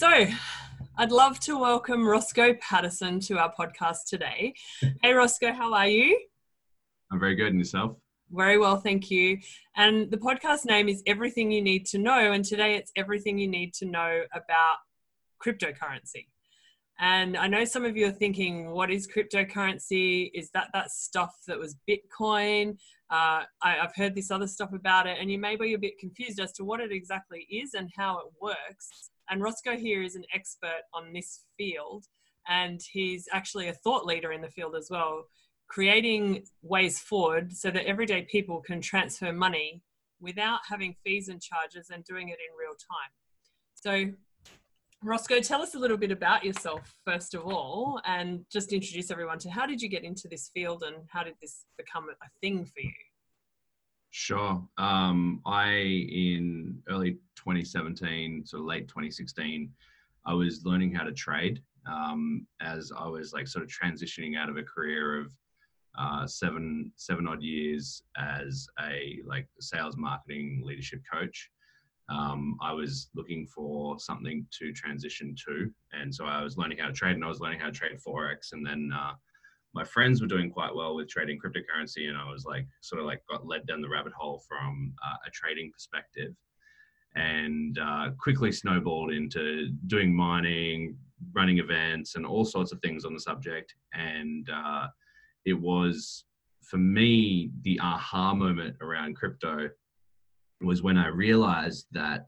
So, I'd love to welcome Roscoe Patterson to our podcast today. Hey, Roscoe, how are you? I'm very good. And yourself? Very well, thank you. And the podcast name is Everything You Need to Know. And today it's everything you need to know about cryptocurrency. And I know some of you are thinking, what is cryptocurrency? Is that that stuff that was Bitcoin? Uh, I, have heard this other stuff about it, and you may be a bit confused as to what it exactly is and how it works. And Roscoe here is an expert on this field, and he's actually a thought leader in the field as well, creating ways forward so that everyday people can transfer money without having fees and charges and doing it in real time. So Roscoe, tell us a little bit about yourself, first of all, and just introduce everyone to how did you get into this field and how did this become a thing for you? Sure. Um, I, in early 2017, sort of late 2016, I was learning how to trade um, as I was like sort of transitioning out of a career of uh, seven, seven odd years as a like sales marketing leadership coach um, I was looking for something to transition to. And so I was learning how to trade and I was learning how to trade Forex. And then uh, my friends were doing quite well with trading cryptocurrency. And I was like, sort of like got led down the rabbit hole from uh, a trading perspective and uh, quickly snowballed into doing mining, running events, and all sorts of things on the subject. And uh, it was, for me, the aha moment around crypto was when I realized that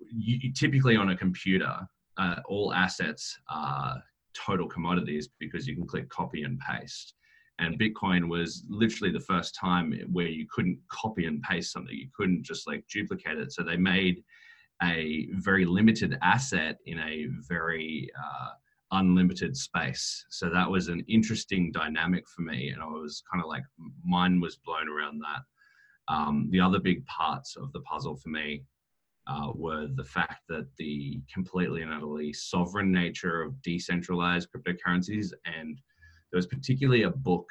you, typically on a computer, uh, all assets are total commodities because you can click copy and paste. And Bitcoin was literally the first time where you couldn't copy and paste something. You couldn't just like duplicate it. So they made a very limited asset in a very uh, unlimited space. So that was an interesting dynamic for me. And I was kind of like, mine was blown around that. Um, the other big parts of the puzzle for me uh, were the fact that the completely and utterly sovereign nature of decentralized cryptocurrencies, and there was particularly a book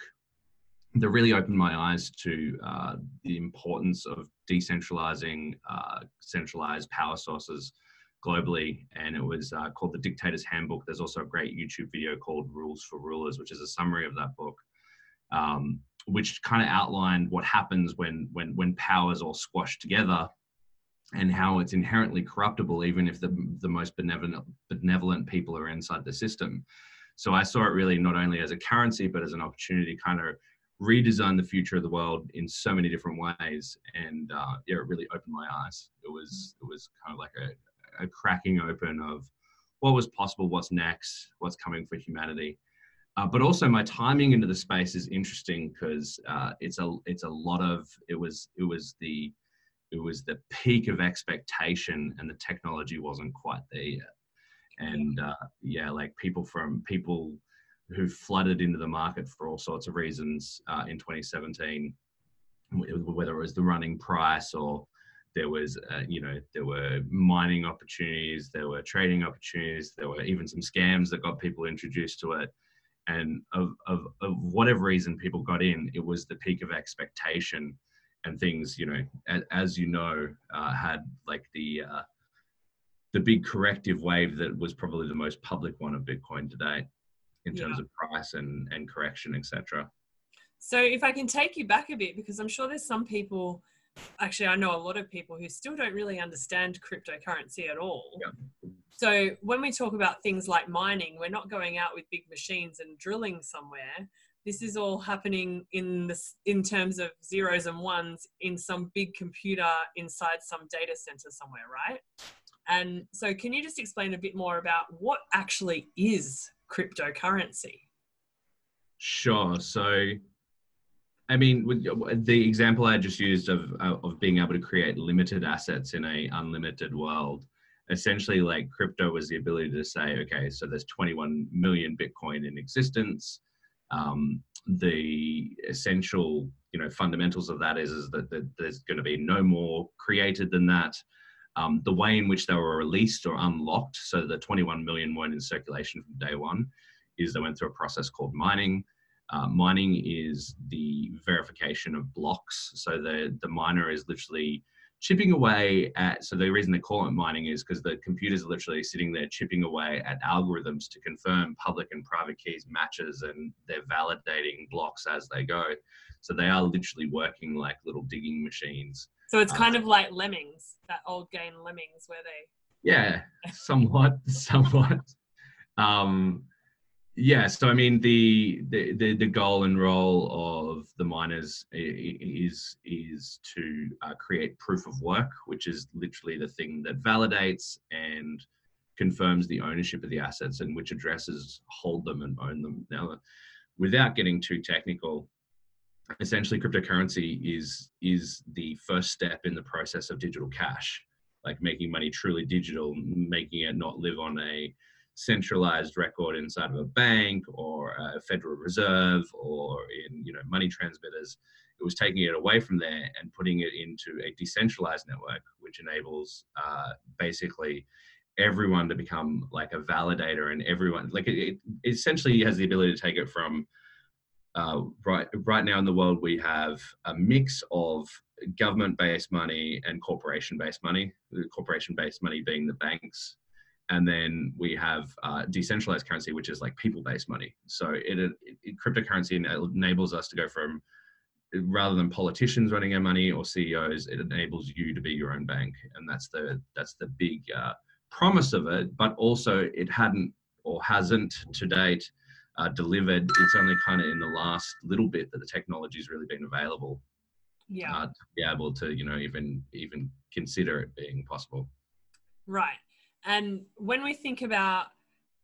that really opened my eyes to uh, the importance of decentralizing uh, centralized power sources globally, and it was uh, called The Dictator's Handbook. There's also a great YouTube video called Rules for Rulers, which is a summary of that book. Um, which kind of outlined what happens when when when powers all squashed together and how it's inherently corruptible even if the the most benevolent benevolent people are inside the system. So i saw it really not only as a currency but as an opportunity to kind of redesign the future of the world in so many different ways. And uh, yeah it really opened my eyes. It was it was kind of like a, a cracking open of what was possible what's next what's coming for humanity. Uh, but also my timing into the space is interesting because uh, it's a it's a lot of it was it was the it was the peak of expectation and the technology wasn't quite there yet. And uh, yeah like people from people who flooded into the market for all sorts of reasons uh, in 2017 whether it was the running price or there was uh, you know there were mining opportunities there were trading opportunities there were even some scams that got people introduced to it. And of, of, of whatever reason people got in it was the peak of expectation and things you know as, as you know uh, had like the uh, the big corrective wave that was probably the most public one of bitcoin today in terms yeah. of price and and correction etc so if i can take you back a bit because i'm sure there's some people actually i know a lot of people who still don't really understand cryptocurrency at all yeah. so when we talk about things like mining we're not going out with big machines and drilling somewhere this is all happening in this in terms of zeros and ones in some big computer inside some data center somewhere right? And so can you just explain a bit more about what actually is cryptocurrency? Sure. So I mean, the example I just used of uh, of being able to create limited assets in a unlimited world, essentially, like crypto was the ability to say, okay, so there's 21 million Bitcoin in existence. Um, the essential, you know, fundamentals of that is is that, that there's going to be no more created than that. Um, the way in which they were released or unlocked, so the 21 million weren't in circulation from day one, is they went through a process called mining uh, mining is the verification of blocks. So the, the miner is literally chipping away at so the reason they call it mining is because the computers are literally sitting there chipping away at algorithms to confirm public and private keys matches and they're validating blocks as they go. So they are literally working like little digging machines. So it's kind uh, of like lemmings that old game lemmings where they yeah somewhat somewhat. Um yeah, so I mean the, the the the, goal and role of the miners is is to uh, create proof of work, which is literally the thing that validates and confirms the ownership of the assets and which addresses hold them and own them. Now, without getting too technical, essentially cryptocurrency is is the first step in the process of digital cash, like making money truly digital, making it not live on a centralized record inside of a bank or a Federal Reserve or in you know money transmitters. It was taking it away from there and putting it into a decentralized network, which enables uh, basically everyone to become like a validator and everyone like it, it essentially has the ability to take it from uh, right right now in the world we have a mix of government-based money and corporation-based money the corporation-based money being the banks and then we have uh, decentralized currency, which is like people-based money. So it, it, it, cryptocurrency enables us to go from rather than politicians running our money or CEOs, it enables you to be your own bank, and that's the that's the big uh, promise of it. But also, it hadn't or hasn't to date uh, delivered. It's only kind of in the last little bit that the technology has really been available. Yeah, uh, to be able to you know even even consider it being possible. Right. And when we think about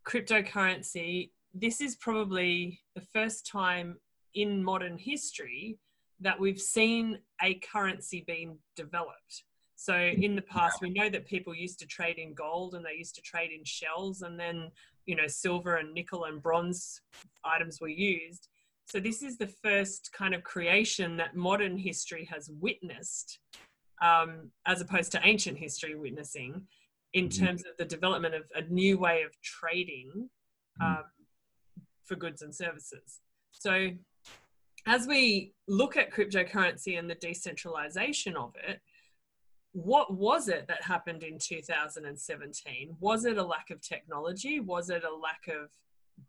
cryptocurrency, this is probably the first time in modern history that we've seen a currency being developed. So in the past, we know that people used to trade in gold and they used to trade in shells, and then you know silver and nickel and bronze items were used. So this is the first kind of creation that modern history has witnessed, um, as opposed to ancient history witnessing in mm-hmm. terms of the development of a new way of trading mm-hmm. um, for goods and services. So, as we look at cryptocurrency and the decentralization of it, what was it that happened in 2017? Was it a lack of technology? Was it a lack of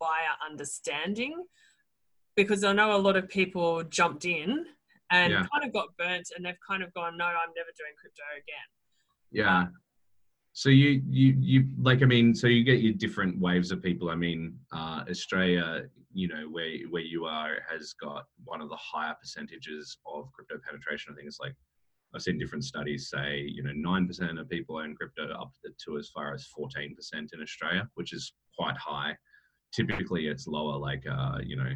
buyer understanding? Because I know a lot of people jumped in and yeah. kind of got burnt and they've kind of gone, no, I'm never doing crypto again. Yeah. Um, so you you you like I mean, so you get your different waves of people. I mean, uh, Australia, you know, where where you are, has got one of the higher percentages of crypto penetration. I think it's like I've seen different studies say, you know, nine percent of people own crypto, up to as far as fourteen percent in Australia, which is quite high. Typically, it's lower, like uh, you know,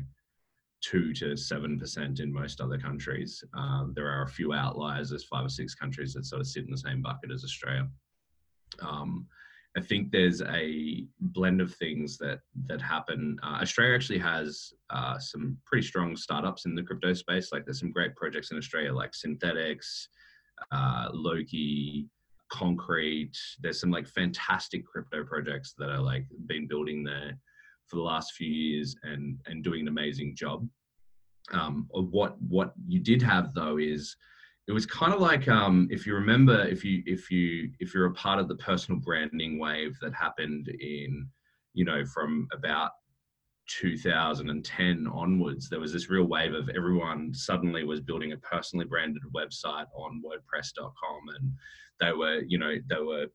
two to seven percent in most other countries. Um, there are a few outliers. There's five or six countries that sort of sit in the same bucket as Australia. Um, I think there's a blend of things that that happen. Uh, Australia actually has uh, some pretty strong startups in the crypto space. Like there's some great projects in Australia, like Synthetix, uh, Loki, Concrete. There's some like fantastic crypto projects that are like been building there for the last few years and and doing an amazing job. Um, what what you did have though is it was kind of like um, if you remember if you if you if you're a part of the personal branding wave that happened in you know from about 2010 onwards there was this real wave of everyone suddenly was building a personally branded website on wordpress.com and they were you know they were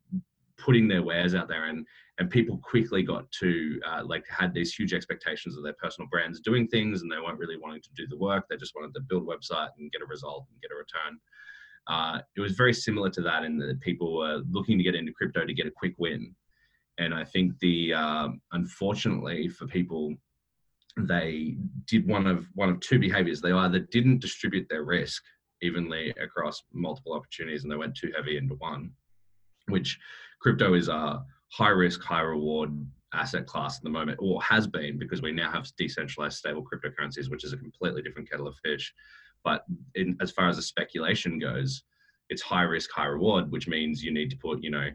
putting their wares out there and and people quickly got to uh, like had these huge expectations of their personal brands doing things and they weren't really wanting to do the work. They just wanted to build a website and get a result and get a return. Uh, it was very similar to that in that people were looking to get into crypto to get a quick win. And i think the uh, unfortunately for people they did one of one of two behaviors. They either didn't distribute their risk evenly across multiple opportunities and they went too heavy into one which crypto is a high risk, high reward asset class at the moment, or has been, because we now have decentralized stable cryptocurrencies, which is a completely different kettle of fish. But in, as far as the speculation goes, it's high risk, high reward, which means you need to put, you know,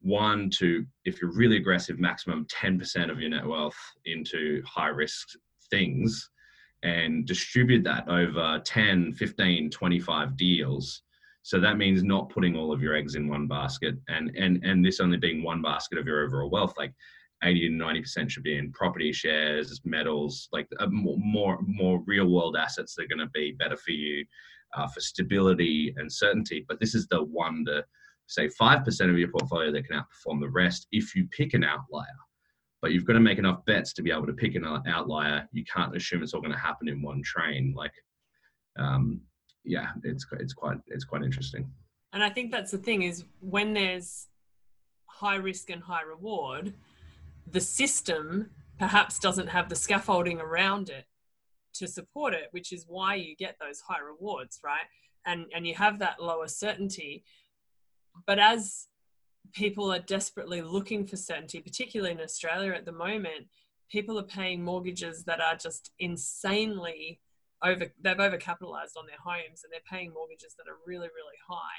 one to, if you're really aggressive, maximum 10% of your net wealth into high risk things and distribute that over 10, 15, 25 deals So that means not putting all of your eggs in one basket, and and and this only being one basket of your overall wealth. Like 80 to 90 percent should be in property shares, metals, like uh, more more, more real world assets that are going to be better for you uh, for stability and certainty. But this is the one to say five percent of your portfolio that can outperform the rest if you pick an outlier. But you've got to make enough bets to be able to pick an outlier. You can't assume it's all going to happen in one train. Like, um, yeah, it's it's quite it's quite interesting. And I think that's the thing is when there's high risk and high reward, the system perhaps doesn't have the scaffolding around it to support it, which is why you get those high rewards, right? And and you have that lower certainty. But as people are desperately looking for certainty, particularly in Australia at the moment, people are paying mortgages that are just insanely over they've overcapitalized on their homes and they're paying mortgages that are really, really high.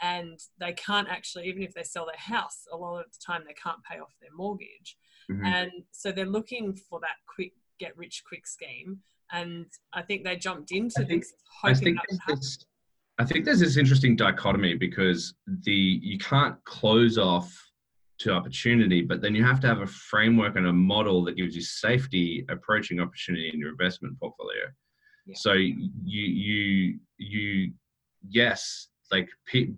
And they can't actually, even if they sell their house, a lot of the time they can't pay off their mortgage. Mm-hmm. And so they're looking for that quick get rich quick scheme and I think they jumped into I think, this hoping I think happen. I think there's this interesting dichotomy because the you can't close off to opportunity, but then you have to have a framework and a model that gives you safety approaching opportunity in your investment portfolio. So you you you yes, like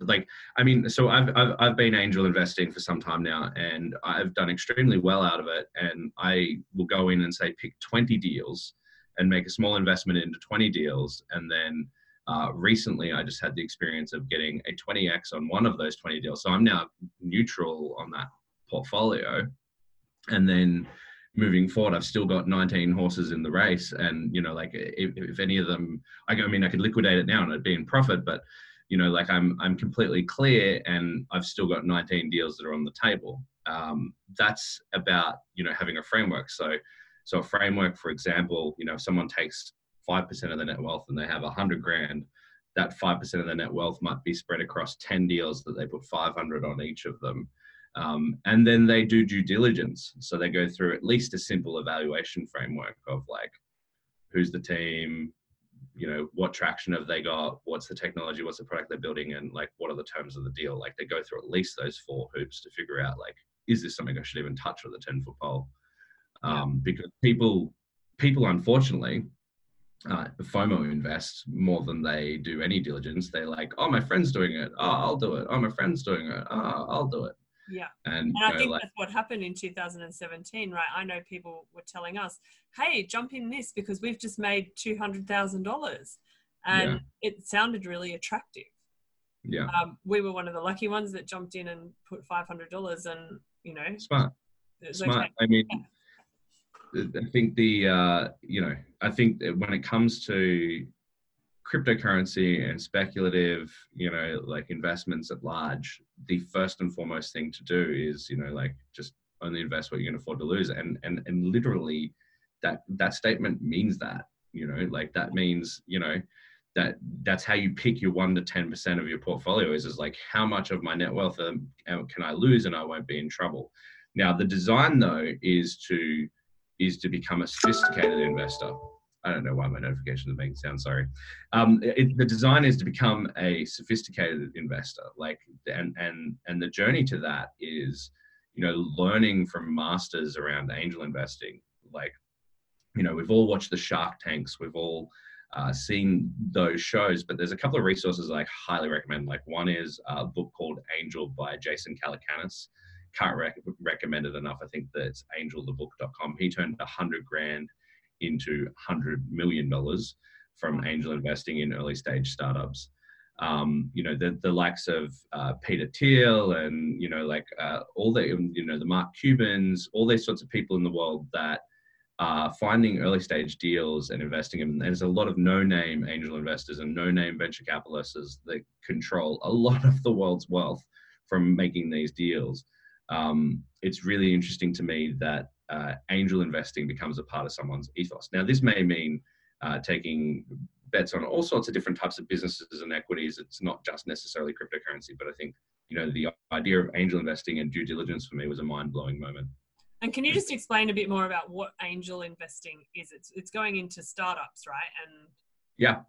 like I mean, so I've, I've I've been angel investing for some time now, and I've done extremely well out of it. And I will go in and say pick 20 deals and make a small investment into 20 deals. And then uh, recently, I just had the experience of getting a 20x on one of those 20 deals. So I'm now neutral on that portfolio. And then moving forward, I've still got 19 horses in the race. And, you know, like if, if any of them, I, I mean, I could liquidate it now and it'd be in profit, but you know, like I'm, I'm completely clear and I've still got 19 deals that are on the table. Um, that's about, you know, having a framework. So so a framework, for example, you know, if someone takes 5% of the net wealth and they have 100 grand, that 5% of the net wealth might be spread across 10 deals that they put 500 on each of them. Um, and then they do due diligence. So they go through at least a simple evaluation framework of like, who's the team, you know, what traction have they got, what's the technology, what's the product they're building, and like, what are the terms of the deal? Like, they go through at least those four hoops to figure out, like, is this something I should even touch with a 10 foot pole? um, because people people unfortunately uh, FOMO invest more than they do any diligence. They're like, oh, my friend's doing it. Oh, I'll do it. Oh, my friend's doing it. Oh, I'll do it. Yeah. And, and I think like, that's what happened in 2017, right? I know people were telling us, hey, jump in this because we've just made $200,000. And yeah. it sounded really attractive. Yeah. Um, we were one of the lucky ones that jumped in and put $500 and, you know. Smart. Smart. Okay. I mean, yeah I think the uh, you know I think when it comes to cryptocurrency and speculative you know like investments at large, the first and foremost thing to do is you know like just only invest what you can afford to lose, and and and literally that that statement means that you know like that means you know that that's how you pick your one to ten percent of your portfolio is is like how much of my net wealth um, can I lose and I won't be in trouble. Now the design though is to is to become a sophisticated investor. I don't know why my notifications are making sound sorry. Um, it, the design is to become a sophisticated investor. Like, and and and the journey to that is, you know, learning from masters around angel investing. Like, you know, we've all watched the Shark Tanks. We've all uh, seen those shows, but there's a couple of resources I highly recommend. Like, one is a book called Angel by Jason Calacanis can't rec- recommend it enough. I think that's angelthebook.com. He turned a hundred grand into hundred million dollars from angel investing in early stage startups. Um, you know, the, the likes of uh, Peter Thiel and, you know, like uh, all the, you know, the Mark Cubans, all these sorts of people in the world that are finding early stage deals and investing in. There's a lot of no name angel investors and no name venture capitalists that control a lot of the world's wealth from making these deals um, it's really interesting to me that uh, angel investing becomes a part of someone's ethos. Now, this may mean uh, taking bets on all sorts of different types of businesses and equities. It's not just necessarily cryptocurrency, but I think you know the idea of angel investing and due diligence for me was a mind blowing moment. And can you just explain a bit more about what angel investing is? It's it's going into startups, right? And yeah,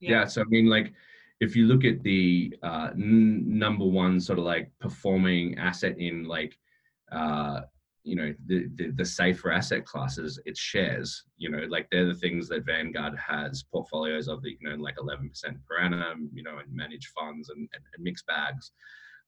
yeah. yeah so I mean, like if you look at the uh, n- number one sort of like performing asset in like uh, you know the, the, the safer asset classes it's shares you know like they're the things that vanguard has portfolios of the you know like 11% per annum you know and managed funds and, and, and mixed bags.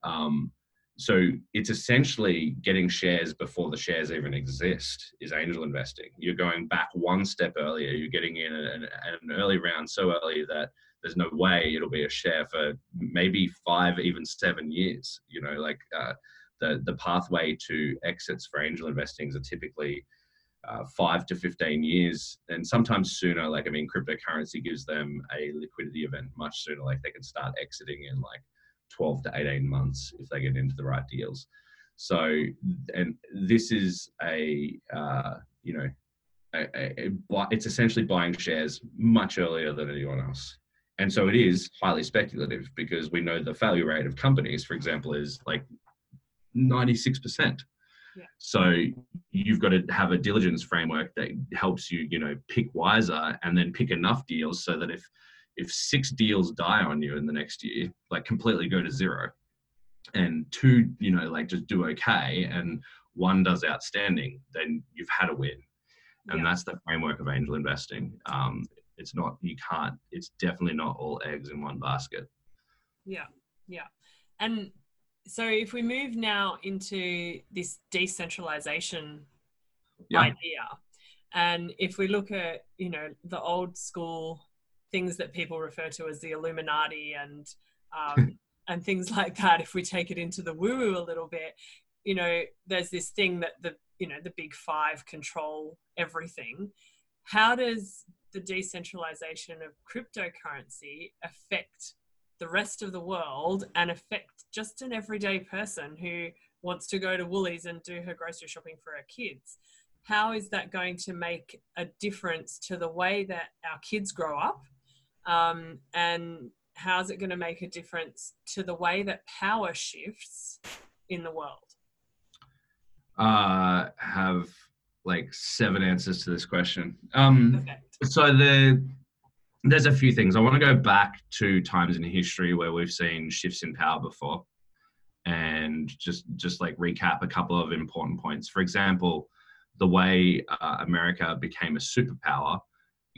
Um, so it's essentially getting shares before the shares even exist is angel investing. You're going back one step earlier you're getting in at an, an early round so early that there's no way it'll be a share for maybe five even seven years you know like uh, the, the pathway to exits for angel investings are typically uh, five to 15 years and sometimes sooner like i mean cryptocurrency gives them a liquidity event much sooner like they can start exiting in like 12 to 18 months if they get into the right deals. So and this is a uh, you know a, a, a, it's essentially buying shares much earlier than anyone else. And so it is highly speculative because we know the failure rate of companies for example is like 96%. Yeah. So you've got to have a diligence framework that helps you, you know, pick wiser and then pick enough deals so that if if six deals die on you in the next year, like completely go to zero, and two, you know, like just do okay, and one does outstanding, then you've had a win, and yeah. that's the framework of angel investing. Um, it's not you can't. It's definitely not all eggs in one basket. Yeah, yeah, and so if we move now into this decentralization yeah. idea and if we look at you know the old school things that people refer to as the illuminati and um, and things like that if we take it into the woo woo a little bit you know there's this thing that the you know the big five control everything how does the decentralization of cryptocurrency affect the rest of the world and affect just an everyday person who wants to go to Woolies and do her grocery shopping for her kids. How is that going to make a difference to the way that our kids grow up? Um, and how's it going to make a difference to the way that power shifts in the world? Uh, have like seven answers to this question. Um, so the there's a few things. I want to go back to times in history where we've seen shifts in power before and just just like recap a couple of important points. For example, the way uh, America became a superpower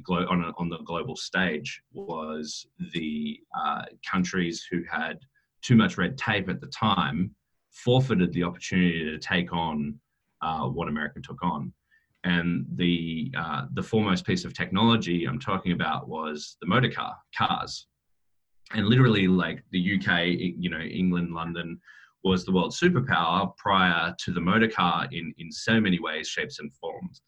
on, a, on the global stage was the uh, countries who had too much red tape at the time forfeited the opportunity to take on uh, what America took on and the uh, the foremost piece of technology I'm talking about was the motor car cars, and literally like the UK, you know, England, London was the world superpower prior to the motor car in in so many ways, shapes, and forms,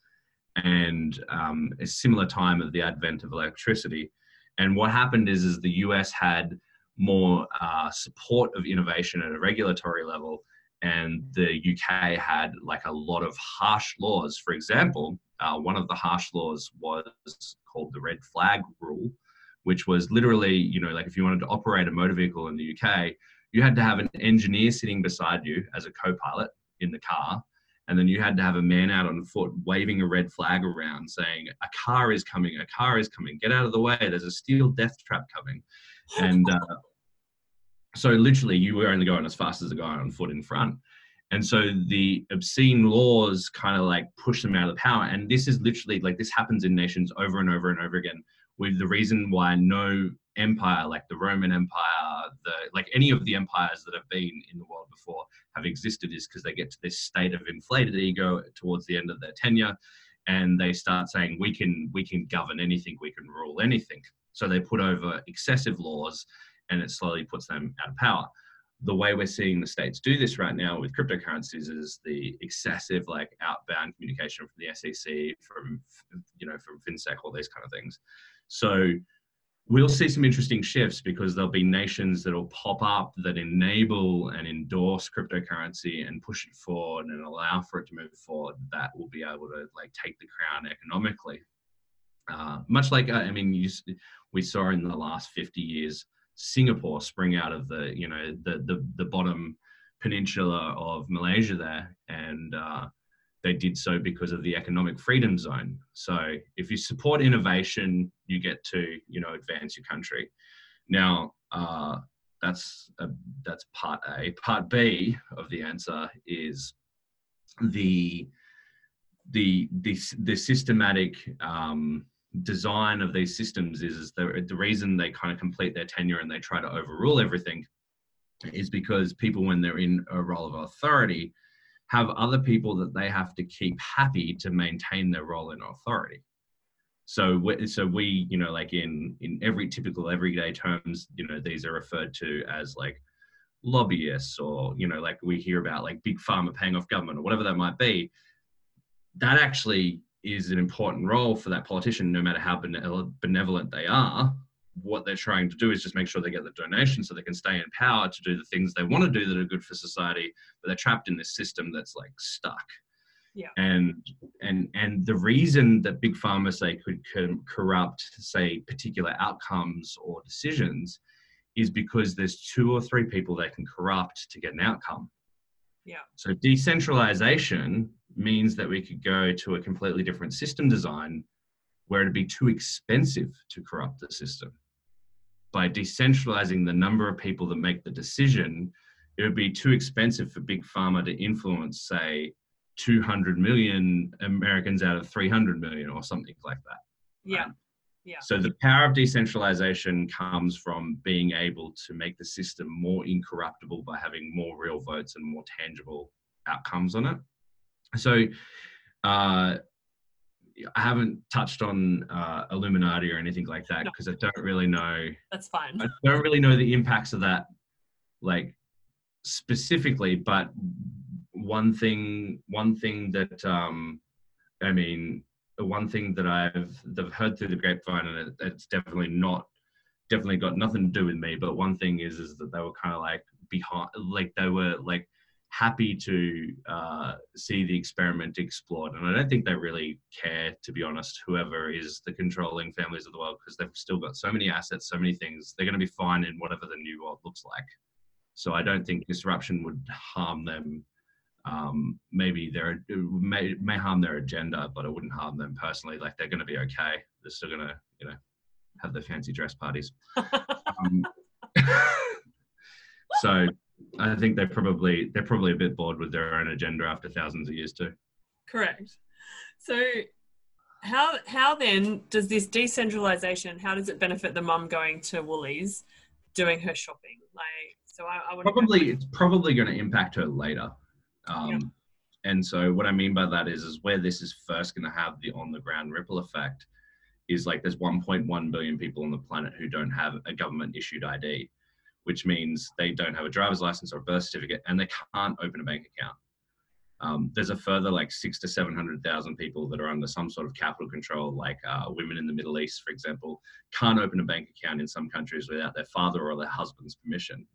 and um, a similar time of the advent of electricity. And what happened is, is the US had more uh, support of innovation at a regulatory level and the UK had like a lot of harsh laws. For example, uh, one of the harsh laws was called the red flag rule, which was literally, you know, like if you wanted to operate a motor vehicle in the UK, you had to have an engineer sitting beside you as a co pilot in the car. And then you had to have a man out on foot waving a red flag around saying, A car is coming, a car is coming, get out of the way, there's a steel death trap coming. And uh, so literally, you were only going as fast as the guy on foot in front. And so the obscene laws kind of like push them out of power. And this is literally like this happens in nations over and over and over again. With the reason why no empire like the Roman Empire, the like any of the empires that have been in the world before have existed is because they get to this state of inflated ego towards the end of their tenure, and they start saying we can we can govern anything, we can rule anything. So they put over excessive laws and it slowly puts them out of power. The way we're seeing the states do this right now with cryptocurrencies is the excessive like outbound communication from the SEC, from you know, from FinCEN, all these kind of things. So we'll see some interesting shifts because there'll be nations that will pop up that enable and endorse cryptocurrency and push it forward and allow for it to move forward that will be able to like take the crown economically uh, much like uh, i mean you, we saw in the last 50 years Singapore spring out of the you know the the, the bottom peninsula of Malaysia there, and uh, they did so because of the economic freedom zone. So if you support innovation, you get to you know advance your country. Now uh, that's a, that's part A. Part B of the answer is the the the, the systematic um, design of these systems is, is the, the reason they kind of complete their tenure and they try to overrule everything is because people when they're in a role of authority have other people that they have to keep happy to maintain their role in authority. So so we you know like in in every typical everyday terms you know these are referred to as like lobbyists or you know like we hear about like big pharma paying off government or whatever that might be. That actually is an important role for that politician no matter how benevolent they are. What they're trying to do is just make sure they get the donation so they can stay in power to do the things they want to do that are good for society but they're trapped in this system that's like stuck. Yeah. and and and the reason that big pharma say could corrupt say particular outcomes or decisions is because there's two or three people they can corrupt to get an outcome yeah so decentralization means that we could go to a completely different system design where it'd be too expensive to corrupt the system by decentralizing the number of people that make the decision, it would be too expensive for big pharma to influence, say, 200 million Americans out of 300 million or something like that. Yeah. Um, yeah. So the power of decentralization comes from being able to make the system more incorruptible by having more real votes and more tangible outcomes on it. So uh, I haven't touched on uh, Illuminati or anything like that because no. I don't really know. That's fine. I don't really know the impacts of that, like specifically. But one thing, one thing that um, I mean, one thing that I've that I've heard through the grapevine, and it, it's definitely not, definitely got nothing to do with me. But one thing is, is that they were kind of like behind, like they were like happy to uh, see the experiment explored. And I don't think they really care, to be honest, whoever is the controlling families of the world, because they've still got so many assets, so many things. They're going to be fine in whatever the new world looks like. So I don't think disruption would harm them. Um, maybe they may, may harm their agenda, but it wouldn't harm them personally. Like they're going to be okay. They're still going to, you know, have their fancy dress parties. um, so I think they're probably they're probably a bit bored with their own agenda after thousands of years too. Correct. So how how then does this decentralization how does it benefit the mum going to Woolies doing her shopping? Like so I, I would probably it's probably going to impact her later. Um, yeah. And so what I mean by that is is where this is first going to have the on the ground ripple effect is like there's 1.1 billion people on the planet who don't have a government issued ID which means they don't have a driver's license or a birth certificate and they can't open a bank account. Um, there's a further like six to 700,000 people that are under some sort of capital control, like uh, women in the Middle East, for example, can't open a bank account in some countries without their father or their husband's permission.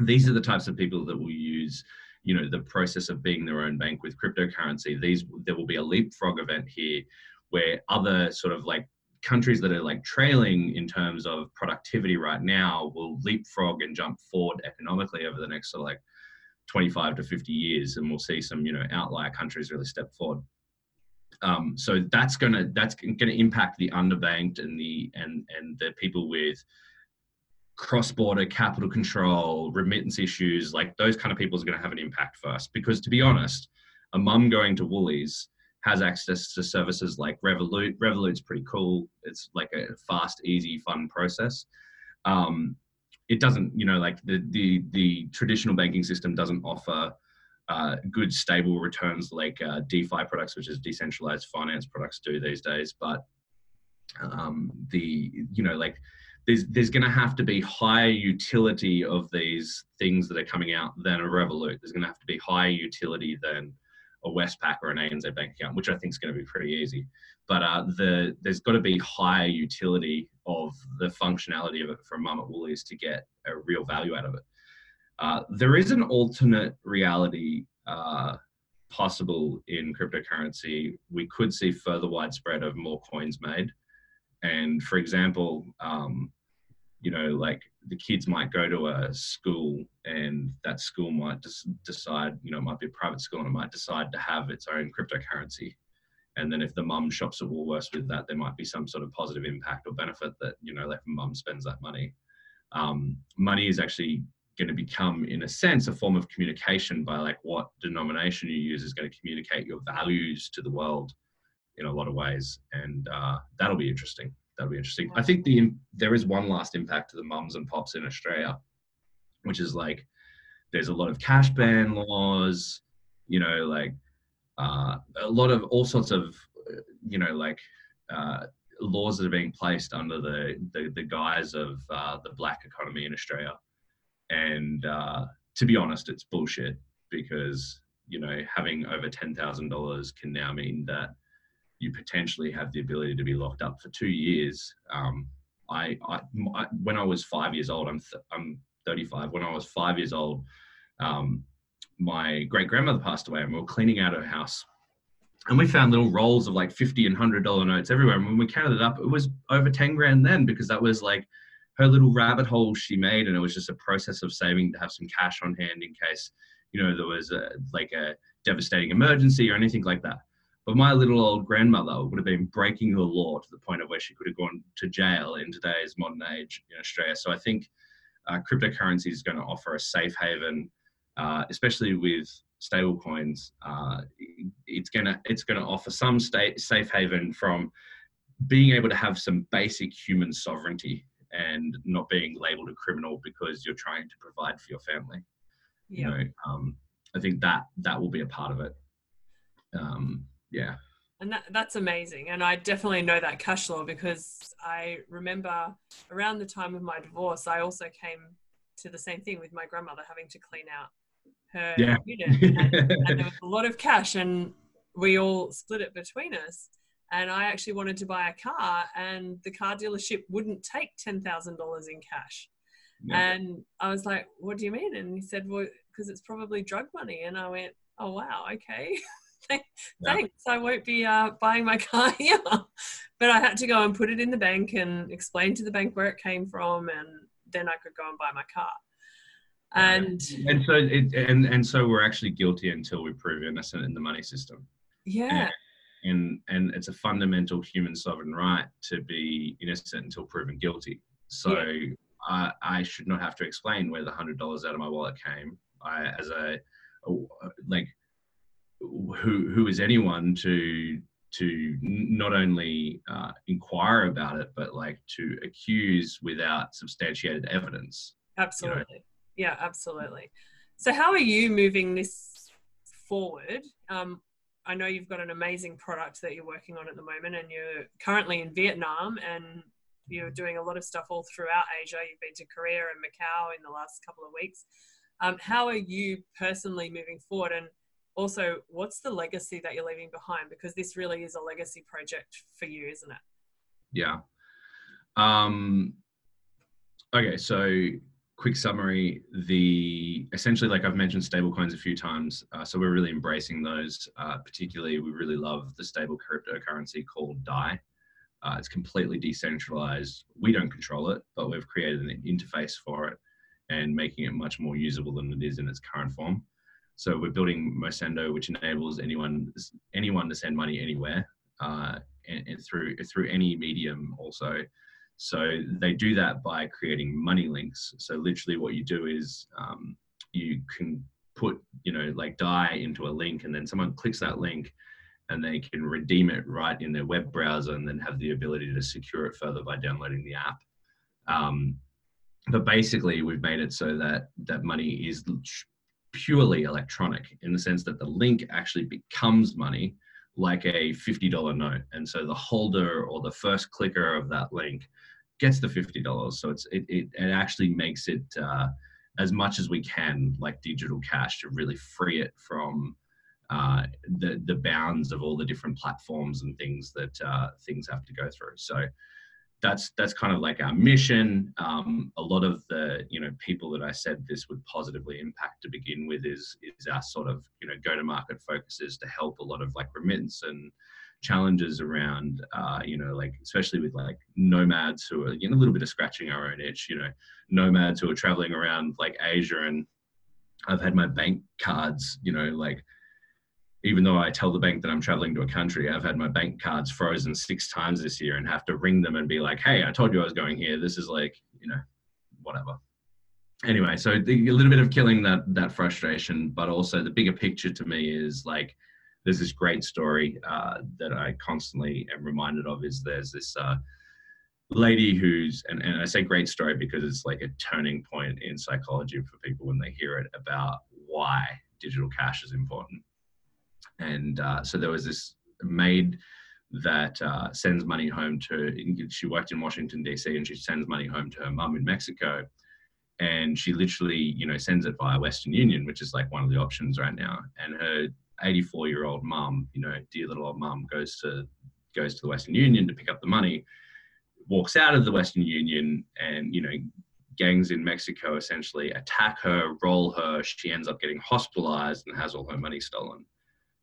These are the types of people that will use, you know, the process of being their own bank with cryptocurrency. These there will be a leapfrog event here where other sort of like countries that are like trailing in terms of productivity right now will leapfrog and jump forward economically over the next sort of like 25 to 50 years and we'll see some you know outlier countries really step forward um, so that's gonna that's gonna impact the underbanked and the and and the people with cross-border capital control remittance issues like those kind of people is going to have an impact first because to be honest a mum going to woolies has access to services like Revolut. Revolut's pretty cool. It's like a fast, easy, fun process. Um, it doesn't, you know, like the the the traditional banking system doesn't offer uh, good, stable returns like uh, DeFi products, which is decentralized finance products, do these days. But um, the you know like there's there's going to have to be higher utility of these things that are coming out than a Revolut. There's going to have to be higher utility than a Westpac or an ANZ bank account, which I think is going to be pretty easy. But uh, the there's got to be higher utility of the functionality of it for Mum at Woolies to get a real value out of it. Uh, there is an alternate reality uh, possible in cryptocurrency. We could see further widespread of more coins made. And for example, um, you know, like the kids might go to a school and that school might just decide, you know, it might be a private school and it might decide to have its own cryptocurrency. And then if the mum shops at Woolworths with that, there might be some sort of positive impact or benefit that, you know, like mum spends that money. um, money is actually going to become, in a sense, a form of communication by like what denomination you use is going to communicate your values to the world in a lot of ways, and uh, that'll be interesting. That'll be interesting. I think the there is one last impact to the mums and pops in Australia, which is like there's a lot of cash ban laws, you know, like uh, a lot of all sorts of, you know, like uh, laws that are being placed under the the, the guise of uh, the black economy in Australia. And uh, to be honest, it's bullshit because you know having over ten thousand dollars can now mean that you potentially have the ability to be locked up for two years. Um, I, I, when I was five years old, I'm th- I'm 35. When I was five years old, um, my great grandmother passed away, and we were cleaning out her house, and we found little rolls of like 50 and hundred dollar notes everywhere. And when we counted it up, it was over 10 grand then because that was like her little rabbit hole she made, and it was just a process of saving to have some cash on hand in case you know there was a like a devastating emergency or anything like that. But my little old grandmother would have been breaking the law to the point of where she could have gone to jail in today's modern age in Australia. So I think uh, cryptocurrency is going to offer a safe haven, uh, especially with stablecoins. Uh, it's gonna it's gonna offer some state safe haven from being able to have some basic human sovereignty and not being labeled a criminal because you're trying to provide for your family. Yeah. You know, um, I think that that will be a part of it. Um, yeah. And that, that's amazing. And I definitely know that cash law because I remember around the time of my divorce, I also came to the same thing with my grandmother having to clean out her yeah. unit. And, and there was a lot of cash, and we all split it between us. And I actually wanted to buy a car, and the car dealership wouldn't take $10,000 in cash. And I was like, What do you mean? And he said, Well, because it's probably drug money. And I went, Oh, wow, okay. Thanks. I won't be uh, buying my car here. but I had to go and put it in the bank and explain to the bank where it came from, and then I could go and buy my car. And and so it, and and so we're actually guilty until we prove innocent in the money system. Yeah. And, and and it's a fundamental human sovereign right to be innocent until proven guilty. So yeah. I, I should not have to explain where the hundred dollars out of my wallet came. I as a, a like who who is anyone to to not only uh, inquire about it but like to accuse without substantiated evidence absolutely you know? yeah absolutely. So how are you moving this forward? Um, i know you've got an amazing product that you're working on at the moment and you're currently in vietnam and you're doing a lot of stuff all throughout asia. You've been to korea and macau in the last couple of weeks. Um, how are you personally moving forward and also what's the legacy that you're leaving behind? Because this really is a legacy project for you isn't it? Yeah. Um okay so quick summary. The essentially like i've mentioned stablecoins a few times uh, so we're really embracing those uh, particularly we really love the stable cryptocurrency called dai. Uh, it's completely decentralized. We don't control it but we've created an interface for it and making it much more usable than it is in its current form so we're building Mosendo, which enables anyone anyone to send money anywhere uh, and, and, through through any medium also. So they do that by creating money links. So literally, what you do is um, you can put you know like DAI into a link, and then someone clicks that link, and they can redeem it right in their web browser, and then have the ability to secure it further by downloading the app. Um, but basically, we've made it so that that money is purely electronic in the sense that the link actually becomes money like a $50 note. And so the holder or the first clicker of that link gets the $50 so it's it, it, it actually makes it uh, as much as we can like digital cash to really free it from uh, the the bounds of all the different platforms and things that uh, things have to go through. So that's that's kind of like our mission. Um, a lot of the you know people that I said this would positively impact to begin with is is our sort of you know go to market focuses to help a lot of like remittance and challenges around uh, you know like especially with like nomads who are you know a little bit of scratching our own itch you know nomads who are traveling around like Asia and I've had my bank cards you know like even though I tell the bank that I'm traveling to a country, I've had my bank cards frozen six times this year and have to ring them and be like, hey, I told you I was going here. This is like, you know, whatever. Anyway, so the, a little bit of killing that that frustration, but also the bigger picture to me is like there's this great story uh, that I constantly am reminded of. Is there's this uh, lady who's and, and I say great story because it's like a turning point in psychology for people when they hear it about why digital cash is important. And uh, so there was this maid that uh, sends money home to. She worked in Washington D.C. and she sends money home to her mum in Mexico, and she literally, you know, sends it via Western Union, which is like one of the options right now. And her 84 year old mum, you know, dear little old mum, goes to goes to the Western Union to pick up the money, walks out of the Western Union, and you know, gangs in Mexico essentially attack her, roll her. She ends up getting hospitalized and has all her money stolen.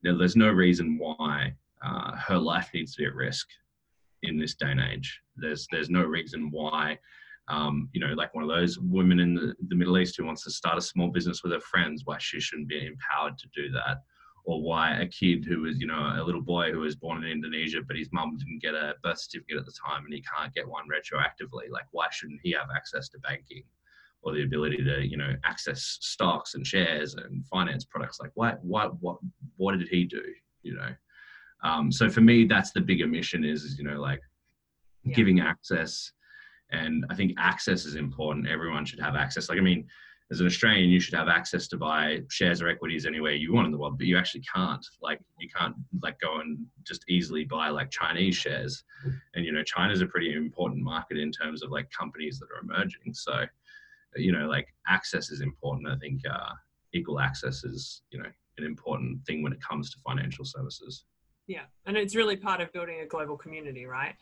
Now, there's no reason why uh, her life needs to be at risk in this day and age. There's there's no reason why, um, you know, like one of those women in the, the Middle East who wants to start a small business with her friends, why she shouldn't be empowered to do that, or why a kid who was, you know, a little boy who was born in Indonesia but his mum didn't get a birth certificate at the time and he can't get one retroactively, like why shouldn't he have access to banking? Or the ability to, you know, access stocks and shares and finance products. Like, why, why, what, what did he do? You know, um, so for me, that's the bigger mission is, is you know, like yeah. giving access. And I think access is important. Everyone should have access. Like, I mean, as an Australian, you should have access to buy shares or equities anywhere you want in the world, but you actually can't. Like, you can't like go and just easily buy like Chinese shares. And you know, China's a pretty important market in terms of like companies that are emerging. So, you know, like access is important. I think uh, equal access is you know an important thing when it comes to financial services. Yeah, and it's really part of building a global community, right?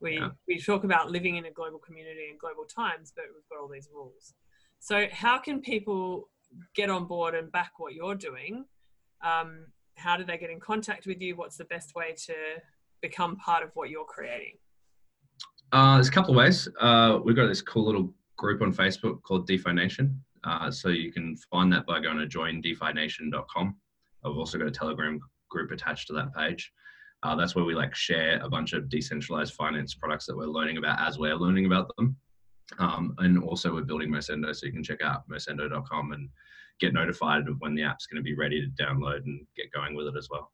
We yeah. we talk about living in a global community in global times, but we've got all these rules. So how can people get on board and back what you're doing? Um, how do they get in contact with you? What's the best way to become part of what you're creating? Uh, there's a couple of ways. Uh, we've got this cool little group on Facebook called DeFi Nation. Uh, so you can find that by going to joindefination.com. I've also got a Telegram group attached to that page. Uh, that's where we like share a bunch of decentralized finance products that we're learning about as we're learning about them. Um, and also we're building Mosendo, so you can check out mosendo.com and get notified of when the app's going to be ready to download and get going with it as well.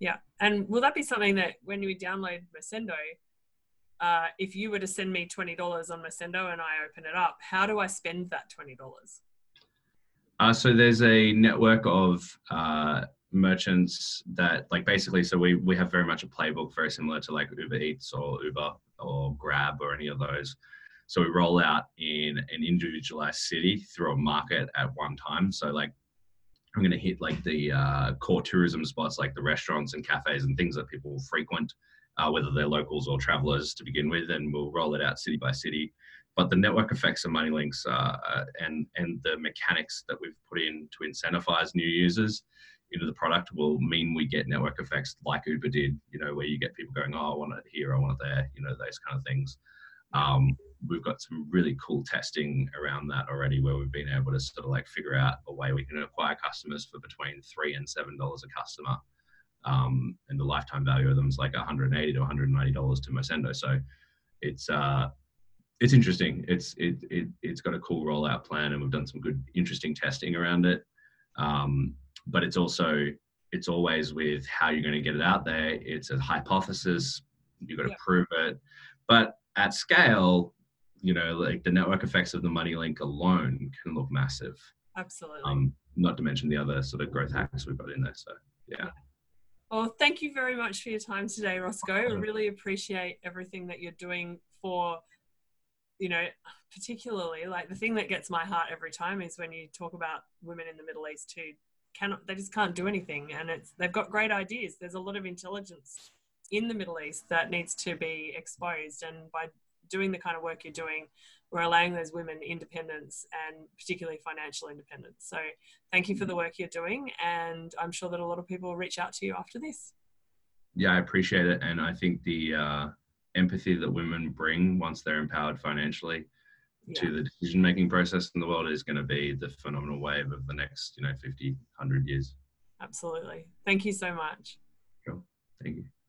Yeah, and will that be something that when we download Mosendo, uh, if you were to send me twenty dollars on Mosendo and I open it up, how do I spend that twenty dollars? Uh, so there's a network of uh, merchants that like basically so we we have very much a playbook very similar to like uber eats or uber or grab or any of those. So we roll out in an individualized city through a market at one time. So like i'm going to hit like the uh, core tourism spots like the restaurants and cafes and things that people frequent uh, whether they're locals or travelers to begin with and we'll roll it out city by city but the network effects of money links uh, uh and and the mechanics that we've put in to incentivize new users into the product will mean we get network effects like Uber did, you know, where you get people going, oh, I want it here, I want it there, you know, those kind of things. Um, we've got some really cool testing around that already where we've been able to sort of like figure out a way we can acquire customers for between three and seven dollars a customer. Um, and the lifetime value of them is like 180 to 190 dollars to Mosendo. So it's uh, it's interesting. It's it, it it's got a cool rollout plan, and we've done some good interesting testing around it. Um, but it's also it's always with how you're going to get it out there. It's a hypothesis. You've got to yeah. prove it. But at scale, you know, like the network effects of the money link alone can look massive. Absolutely. Um, not to mention the other sort of growth hacks we've got in there. So yeah. yeah. Well, thank you very much for your time today, Roscoe. I really appreciate everything that you're doing for, you know, particularly like the thing that gets my heart every time is when you talk about women in the Middle East who cannot they just can't do anything and it's they've got great ideas there's a lot of intelligence in the middle east that needs to be exposed and by doing the kind of work you're doing we're allowing those women independence and particularly financial independence. So thank you for the work you're doing and i'm sure that a lot of people will reach out to you after this. Yeah i appreciate it and i think the uh, empathy that women bring once they're empowered financially yeah. to the decision making process in the world is going to be the phenomenal wave of the next you know 50 100 years. Absolutely. Thank you so much. Sure. Thank you